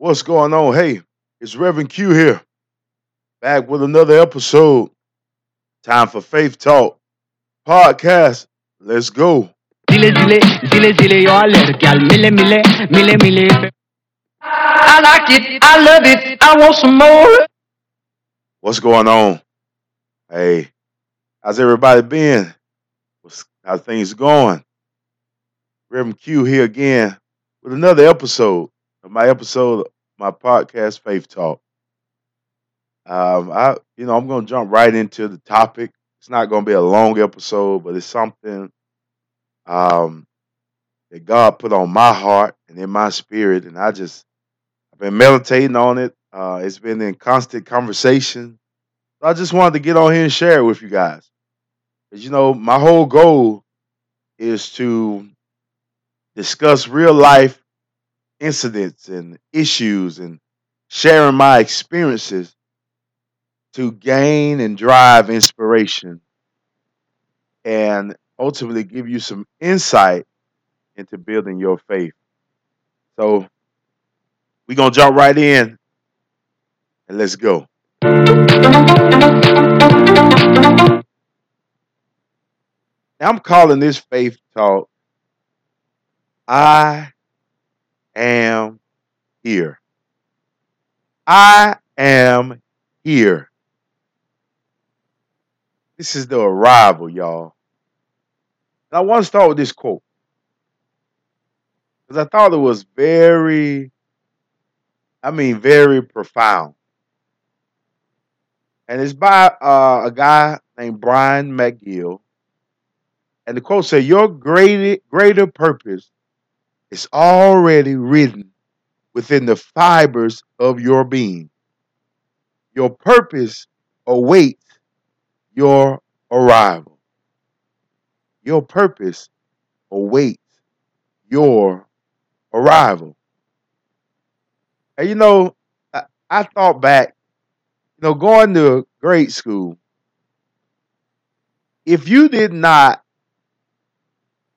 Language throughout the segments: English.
What's going on? Hey, it's Reverend Q here, back with another episode. Time for Faith Talk podcast. Let's go. Zile zile, zile zile, mile I like it, I love it, I want some more What's going on? Hey, how's everybody been? What's, how things going? Reverend Q here again with another episode my episode, my podcast, Faith Talk. Um, I, you know, I'm to jump right into the topic. It's not to be a long episode, but it's something um, that God put on my heart and in my spirit, and I just I've been meditating on it. Uh, it's been in constant conversation. So I just wanted to get on here and share it with you guys. you know, my whole goal is to discuss real life incidents and issues and sharing my experiences to gain and drive inspiration and ultimately give you some insight into building your faith. So we're gonna jump right in and let's go. Now I'm calling this faith talk. I am here. I am here. This is the arrival, y'all. And I want to start with this quote because I thought it was very, I mean, very profound. And it's by uh, a guy named Brian McGill. And the quote said, Your greater, greater purpose is already written within the fibers of your being. Your purpose awaits your arrival. Your purpose awaits your arrival. And you know, I, I thought back, you know, going to a grade school, if you did not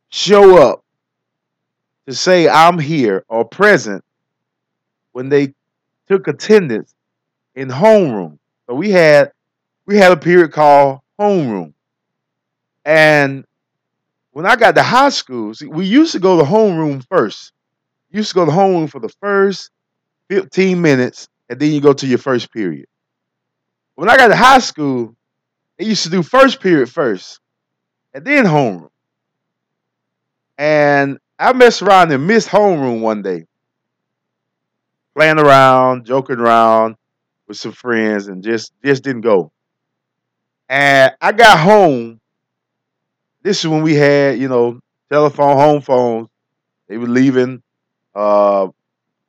show up to say I'm here or present when they took attendance in homeroom. So we had we had a period called homeroom. And when I got to high school, see, we used to go to homeroom first. used to go to homeroom for the first 15 minutes, and then you go to your first period. When I got to high school, they used to do first period first, and then homeroom. And I messed around and missed homeroom one day, playing around, joking around with some friends, and just just didn't go. And I got home. This is when we had, you know, telephone, home phones. They were leaving uh,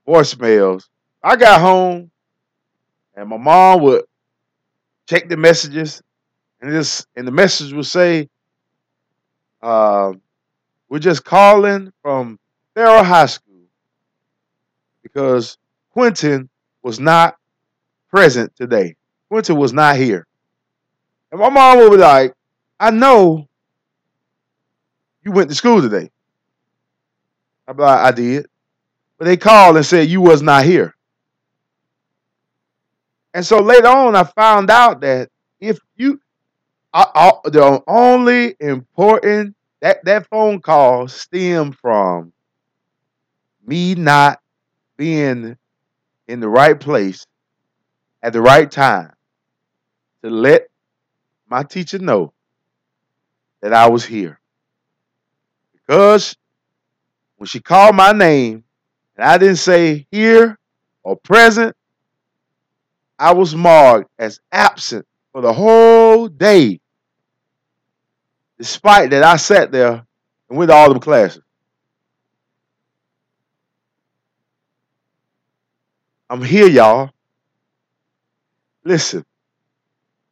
voicemails. I got home, and my mom would check the messages, and this and the message would say, uh, "We're just calling from Farrell High School because Quentin was not present today. Quentin was not here." And my mom would be like, "I know you went to school today." Be like, "I did," but they called and said you was not here. And so later on, I found out that if you, I, I, the only important that that phone call stemmed from me not being in the right place at the right time to let my teacher know that I was here. Because when she called my name and I didn't say here or present, I was marked as absent for the whole day, despite that I sat there and went to all them classes. I'm here, y'all. Listen,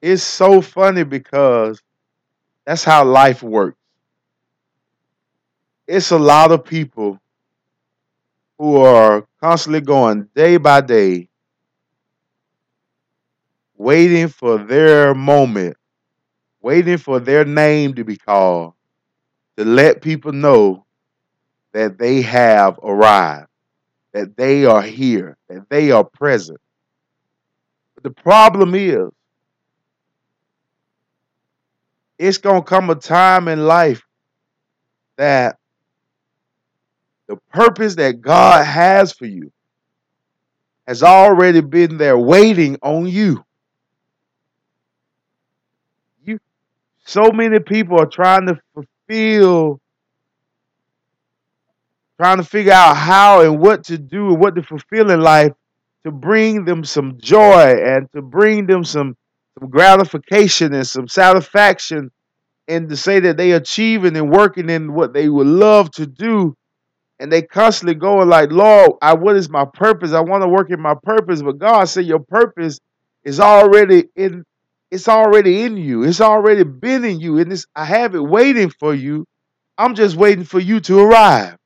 it's so funny because that's how life works. It's a lot of people who are constantly going day by day, waiting for their moment, waiting for their name to be called to let people know that they have arrived. that they are here, that they are present. But the problem is, it's going to come a time in life that the purpose that God has for you has already been there waiting on you. You so many people are trying to fulfill trying to figure out how and what to do and what to fulfill in life to bring them some joy and to bring them some some gratification and some satisfaction and to say that they achieving and working in what they would love to do. And they constantly going like lord i what is my purpose? I want to work in my purpose. But god said your purpose is already in it's already in you. It's already been in you and i have it waiting for you. I'm just waiting for you to arrive.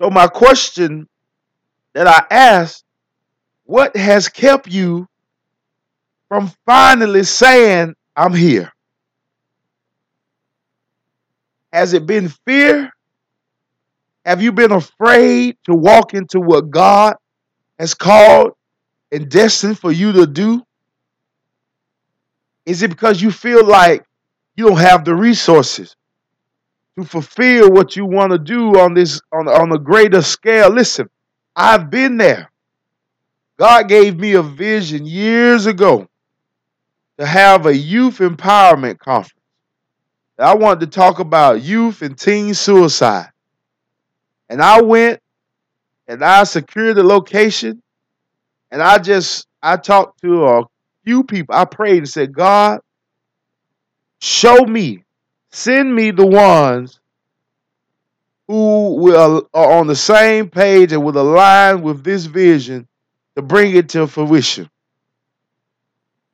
So my question that i asked what has kept you from finally saying i'm here has it been fear have you been afraid to walk into what God has called and destined for you to do? Is it because you feel like you don't have the resources to fulfill what you want to do on this on, on a greater scale? Listen, I've been there. God gave me a vision years ago to have a youth empowerment conference. I wanted to talk about youth and teen suicide. And I went and I secured the location and I just I talked to a few people. I prayed and said, God, show me, send me the ones who will are on the same page and will align with this vision to bring it to fruition.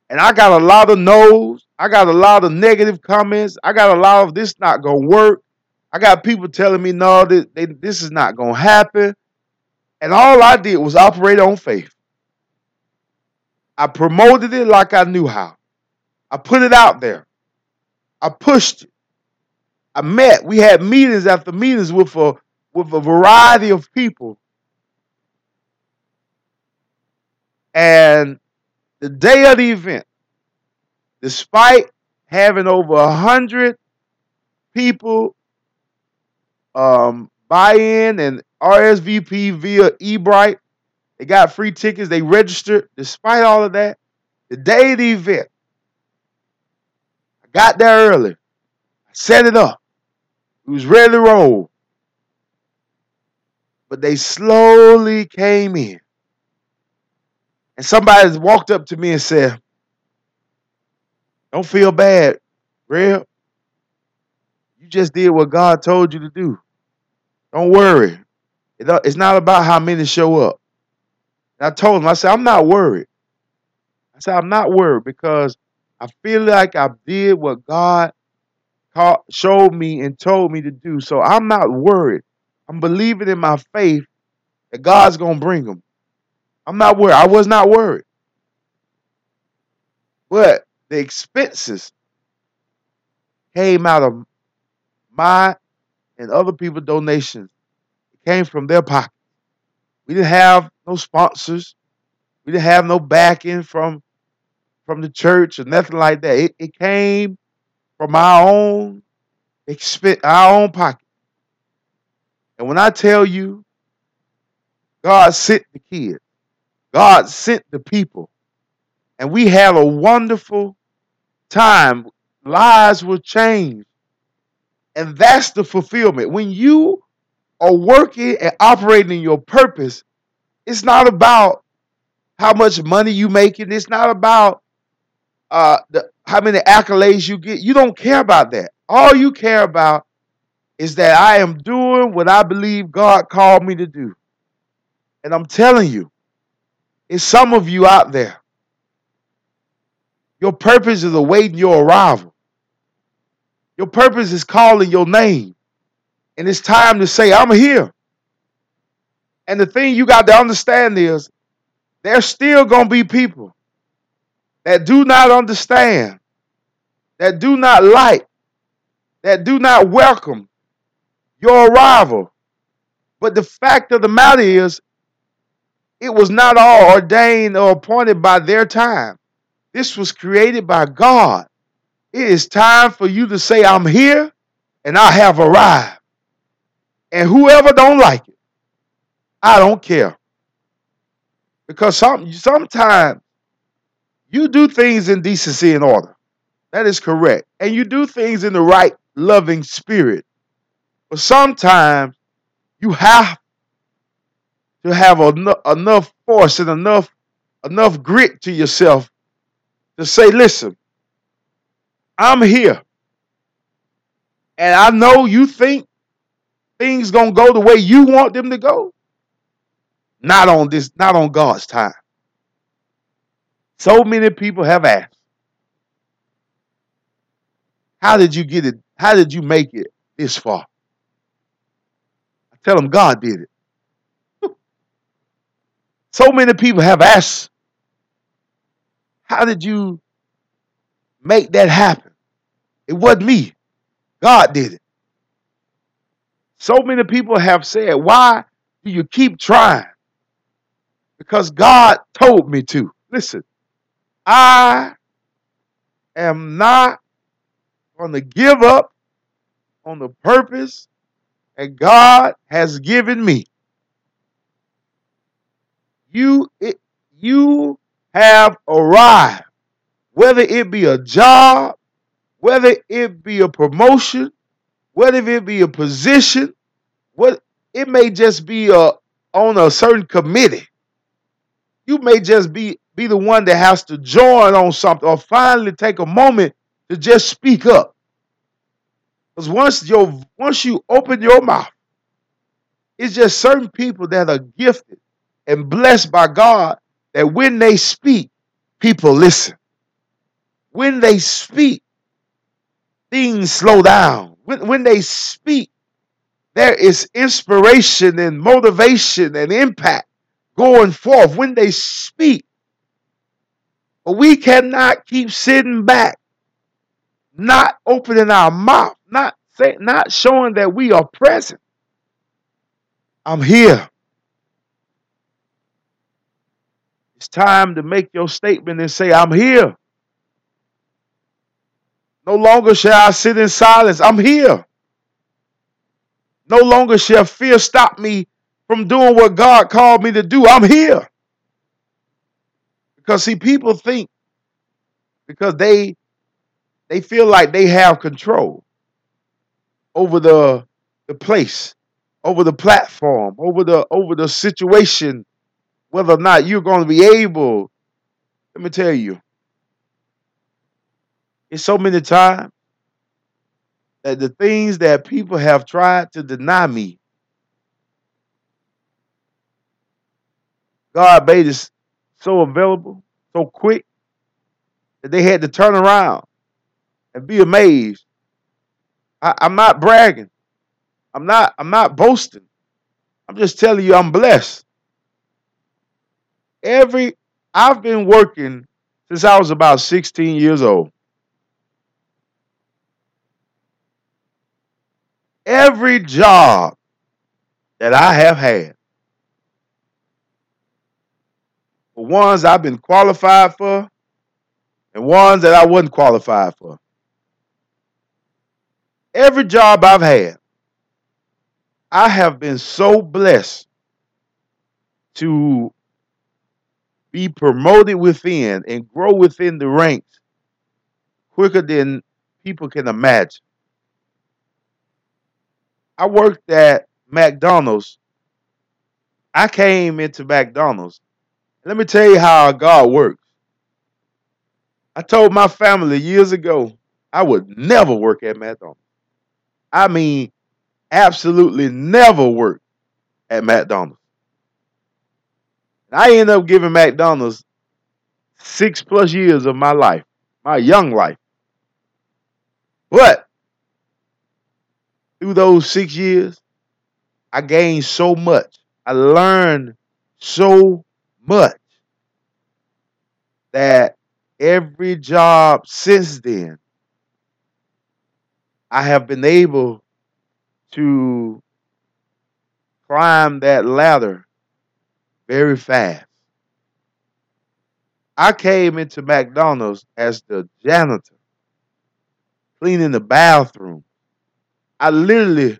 And I got a lot of no's. I got a lot of negative comments. I got a lot of this not gonna work. I got people telling me, no, this, they, this is not going to happen. And all I did was operate on faith. I promoted it like I knew how. I put it out there. I pushed it. I met. We had meetings after meetings with a with a variety of people. And the day of the event, despite having over a hundred people um, buy in and RSVP via Eventbrite. They got free tickets. They registered. Despite all of that, the day of the event, I got there early. I set it up. It was ready to roll. But they slowly came in. And somebody walked up to me and said, Don't feel bad, Rev. You just did what God told you to do. Don't worry. It's not about how many show up. And I told him, I said, I'm not worried. I said, I'm not worried because I feel like I did what God called, showed me and told me to do. So I'm not worried. I'm believing in my faith that God's going to bring them. I'm not worried. I was not worried. But the expenses came out of my and other people's donations. It came from their pocket. We didn't have no sponsors. We didn't have no backing from from the church or nothing like that. It, it came from our own expense, our own pocket. And when I tell you, God sent the kids, God sent the people, and we had a wonderful time. Lives were changed. And that's the fulfillment. When you are working and operating in your purpose, it's not about how much money you making. It's not about uh, the, how many accolades you get. You don't care about that. All you care about is that I am doing what I believe God called me to do. And I'm telling you, it's some of you out there. Your purpose is awaiting your arrival. Your purpose is calling your name. And it's time to say, I'm here. And the thing you got to understand is there's still going to be people that do not understand, that do not like that do not welcome your arrival. But the fact of the matter is, it was not all ordained or appointed by their time. This was created by God. It is time for you to say, I'm here and I have arrived. And whoever don't like it, I don't care. Because some sometimes you do things in decency and order. That is correct. And you do things in the right loving spirit. But sometimes you have to have enough, enough force and enough enough grit to yourself to say, listen, I'm here. And I know you think things gonna go the way you want them to go. Not on this, not on God's time. So many people have asked, How did you get it? How did you make it this far? I tell them God did it. So many people have asked, How did you make that happen? It wasn't me. God did it. So many people have said, Why do you keep trying? Because God told me to. Listen, I am not going to give up on the purpose that God has given me. You it, you have arrived. Whether it be a job, whether it be a promotion, whether it be a position, what it may just be a on a certain committee. You may just be be the one that has to join on something or finally take a moment to just speak up. Because once your once you open your mouth, it's just certain people that are gifted and blessed by God that when they speak, people listen. When they speak, things slow down. When, when they speak, there is inspiration and motivation and impact going forth. When they speak, but we cannot keep sitting back, not opening our mouth, not say, not showing that we are present. I'm here. It's time to make your statement and say, I'm here. No longer shall I sit in silence. I'm here. No longer shall fear stop me from doing what God called me to do. I'm here. Because see, people think because they they feel like they have control over the the place, over the platform, over the over the situation, whether or not you're going to be able. Let me tell you, it's so many times that the things that people have tried to deny me, God made it so available, so quick, that they had to turn around and be amazed. I, I'm not bragging. I'm not. I'm not boasting. I'm just telling you, I'm blessed. Every I've been working since I was about 16 years old. Every job that I have had, the ones I've been qualified for, and ones that I wasn't qualified for. Every job I've had, I have been so blessed to be promoted within and grow within the ranks quicker than people can imagine. I worked at McDonald's. I came into McDonald's. Let me tell you how God works. I told my family years ago I would never work at McDonald's. I mean, absolutely never work at McDonald's. And I ended up giving McDonald's six plus years of my life, my young life. But through those six years, I gained so much. I learned so much that every job since then I have been able to climb that ladder very fast. I came into McDonald's as the janitor, cleaning the bathroom. I literally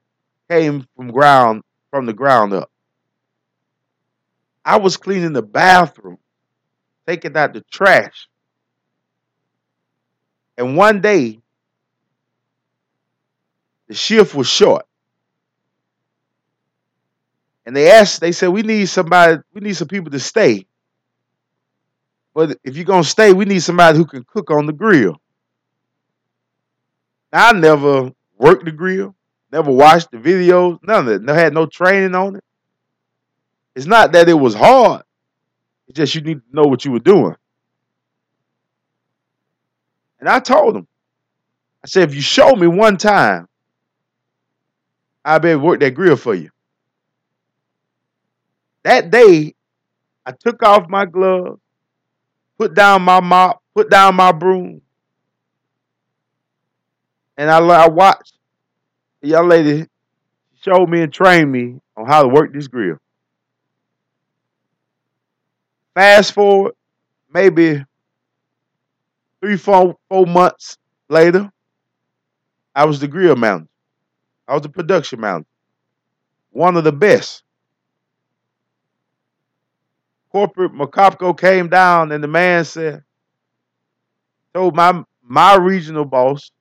came from ground from the ground up. I was cleaning the bathroom, taking out the trash. And one day, the shift was short. And they asked, they said, we need somebody, we need some people to stay. But if you're gonna stay, we need somebody who can cook on the grill. Now, I never worked the grill, never watched the videos, none of. Never had no training on it. It's not that it was hard. It's just you need to know what you were doing. And I told him, I said, if you show me one time, I'll be able to work that grill for you. That day, I took off my gloves, put down my mop, put down my broom, and I, I watched the young lady show me and train me on how to work this grill. Fast forward, maybe three, four, four months later, I was the grill manager. I was the production manager. One of the best. Corporate McOpCo came down and the man said, told my my regional boss,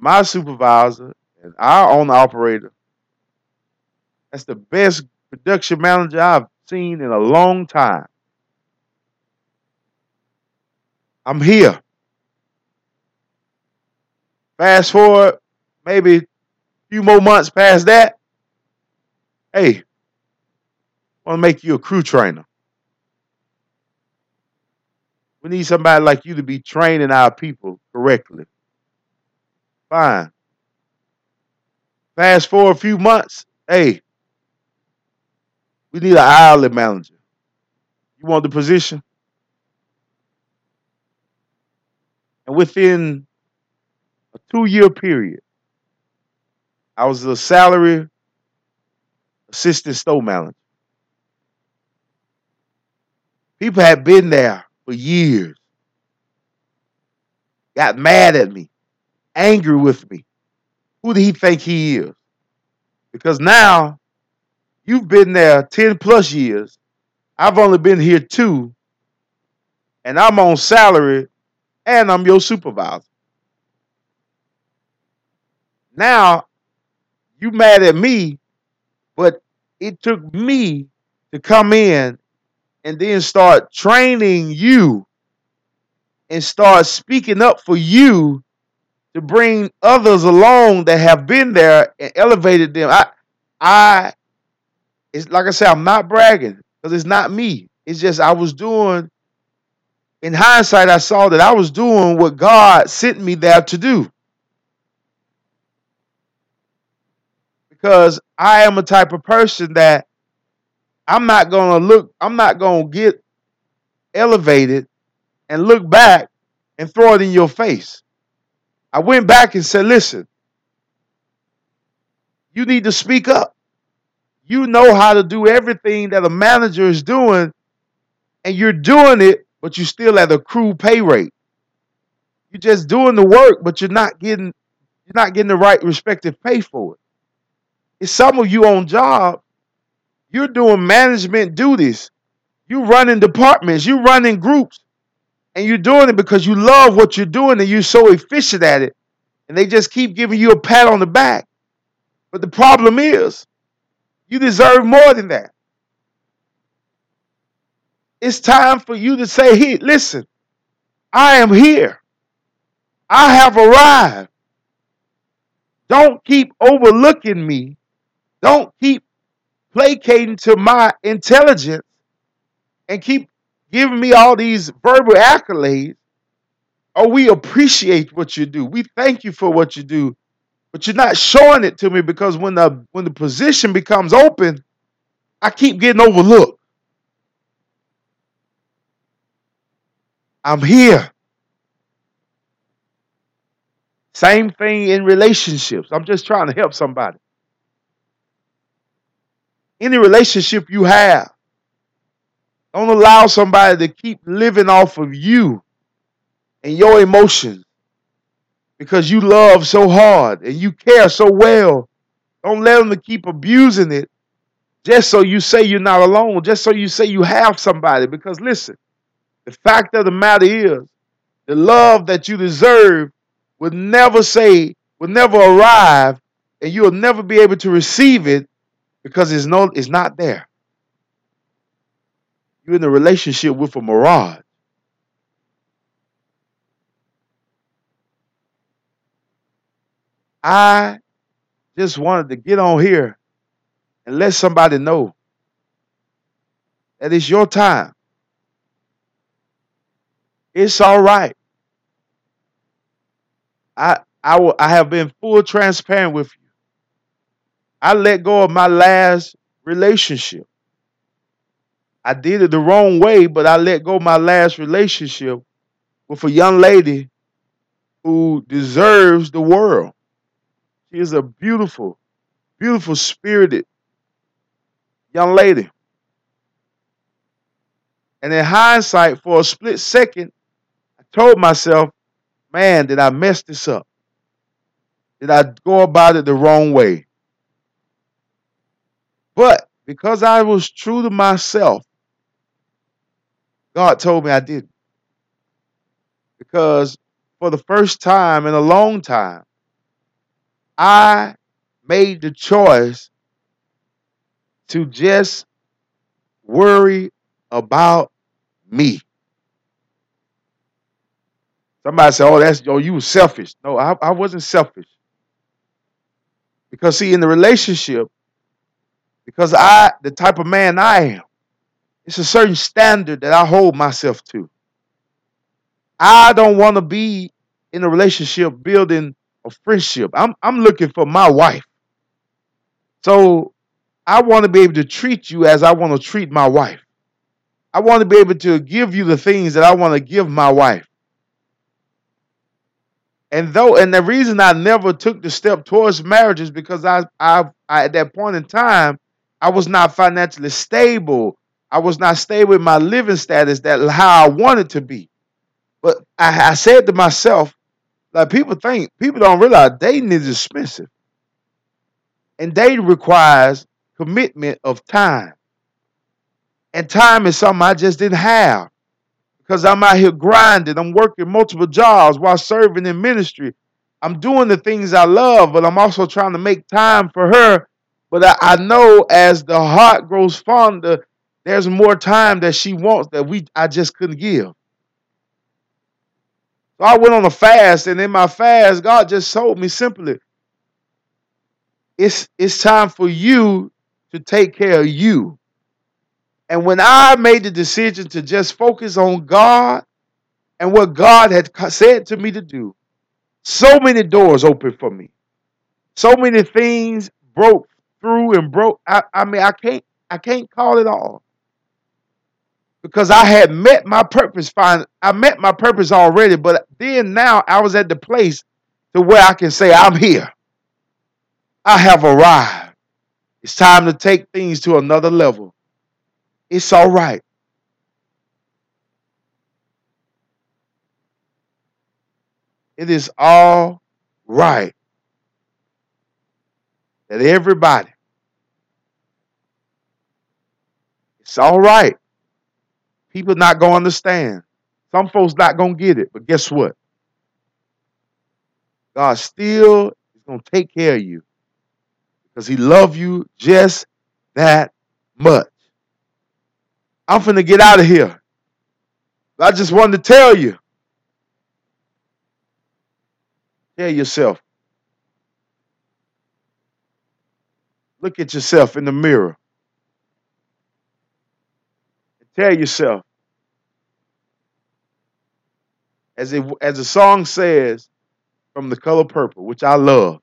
my supervisor, and our owner operator, that's the best production manager I've seen in a long time. I'm here. Fast forward, maybe a few more months past that. Hey, I want to make you a crew trainer. We need somebody like you to be training our people correctly. Fine. Fast forward a few months. Hey, we need an hourly manager. You want the position? And within a two year period, I was a salary assistant store manager. People had been there for years, got mad at me, angry with me. Who do he think he is? Because now you've been there 10 plus years. I've only been here two, and I'm on salary, and I'm your supervisor. Now you mad at me, but it took me to come in and then start training you and start speaking up for you to bring others along that have been there and elevated them. I I it's like I said, I'm not bragging because it's not me. It's just I was doing in hindsight, I saw that I was doing what God sent me there to do. Because I am a type of person that I'm not gonna look, I'm not gonna get elevated and look back and throw it in your face. I went back and said, listen, you need to speak up. You know how to do everything that a manager is doing, and you're doing it, but you're still at a crew pay rate. You're just doing the work, but you're not getting you're not getting the right respective pay for it. It's some of you on job, you're doing management duties. You're running departments, you're running groups, and you're doing it because you love what you're doing and you're so efficient at it. And they just keep giving you a pat on the back. But the problem is, you deserve more than that. It's time for you to say, hey, listen, I am here. I have arrived. Don't keep overlooking me. Don't keep placating to my intelligence and keep giving me all these verbal accolades. Oh, we appreciate what you do. We thank you for what you do. But you're not showing it to me because when the when the position becomes open, I keep getting overlooked. I'm here. Same thing in relationships. I'm just trying to help somebody. Any relationship you have, don't allow somebody to keep living off of you and your emotions because you love so hard and you care so well. Don't let them to keep abusing it just so you say you're not alone, just so you say you have somebody. Because listen, the fact of the matter is, the love that you deserve will never say, will never arrive, and you'll never be able to receive it because it's no, it's not there. You're in a relationship with a mirage. I just wanted to get on here and let somebody know that it's your time. It's all right. I I will I have been full transparent with you. I let go of my last relationship. I did it the wrong way, but I let go my last relationship with a young lady who deserves the world. She is a beautiful, beautiful spirited young lady. And in hindsight, for a split second, I told myself, man, did I mess this up? Did I go about it the wrong way? But because I was true to myself, God told me I didn't. Because for the first time in a long time, I made the choice to just worry about me. Somebody said, "Oh, that's oh, you were selfish." No, I, I wasn't selfish. Because see, in the relationship, because I the type of man I am, it's a certain standard that I hold myself to. I don't want to be in a relationship building a friendship. I'm I'm looking for my wife. So I want to be able to treat you as I want to treat my wife. I want to be able to give you the things that I want to give my wife. And though, and the reason I never took the step towards marriage is because I, I, I, at that point in time, I was not financially stable. I was not stable with my living status that how I wanted to be. But I, I said to myself, like people think, people don't realize dating is expensive, and dating requires commitment of time. And time is something I just didn't have because I'm out here grinding. I'm working multiple jobs while serving in ministry. I'm doing the things I love, but I'm also trying to make time for her. But I, I know as the heart grows fonder, there's more time that she wants that we I just couldn't give. So I went on a fast, and in my fast, God just told me simply, it's it's time for you to take care of you. And when I made the decision to just focus on God and what God had said to me to do, so many doors opened for me. So many things broke through and broke. I, I mean, I can't I can't call it all. Because I had met my purpose fine. I met my purpose already, but then now I was at the place to where I can say, I'm here. I have arrived. It's time to take things to another level. It's all right. It is all right that everybody, it's all right. People not gonna understand. Some folks not gonna get it, but guess what? God still is gonna take care of you because He love you just that much. I'm finna get out of here. I just wanted to tell you. Tell yourself. Look at yourself in the mirror. Tell yourself. As it as the song says from the color purple, which I love.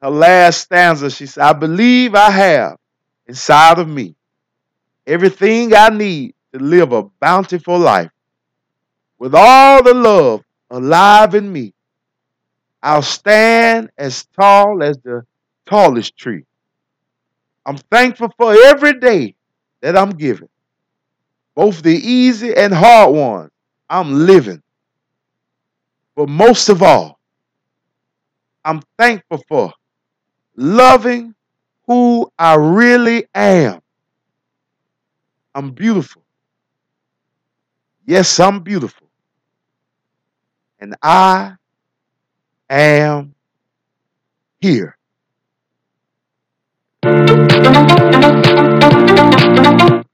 Her last stanza, she said, I believe I have inside of me everything I need to live a bountiful life with all the love alive in me. I'll stand as tall as the tallest tree. I'm thankful for every day that I'm giving, both the easy and hard ones. I'm living. But most of all, I'm thankful for loving who I really am. I'm beautiful. Yes, I'm beautiful. And I am here thank you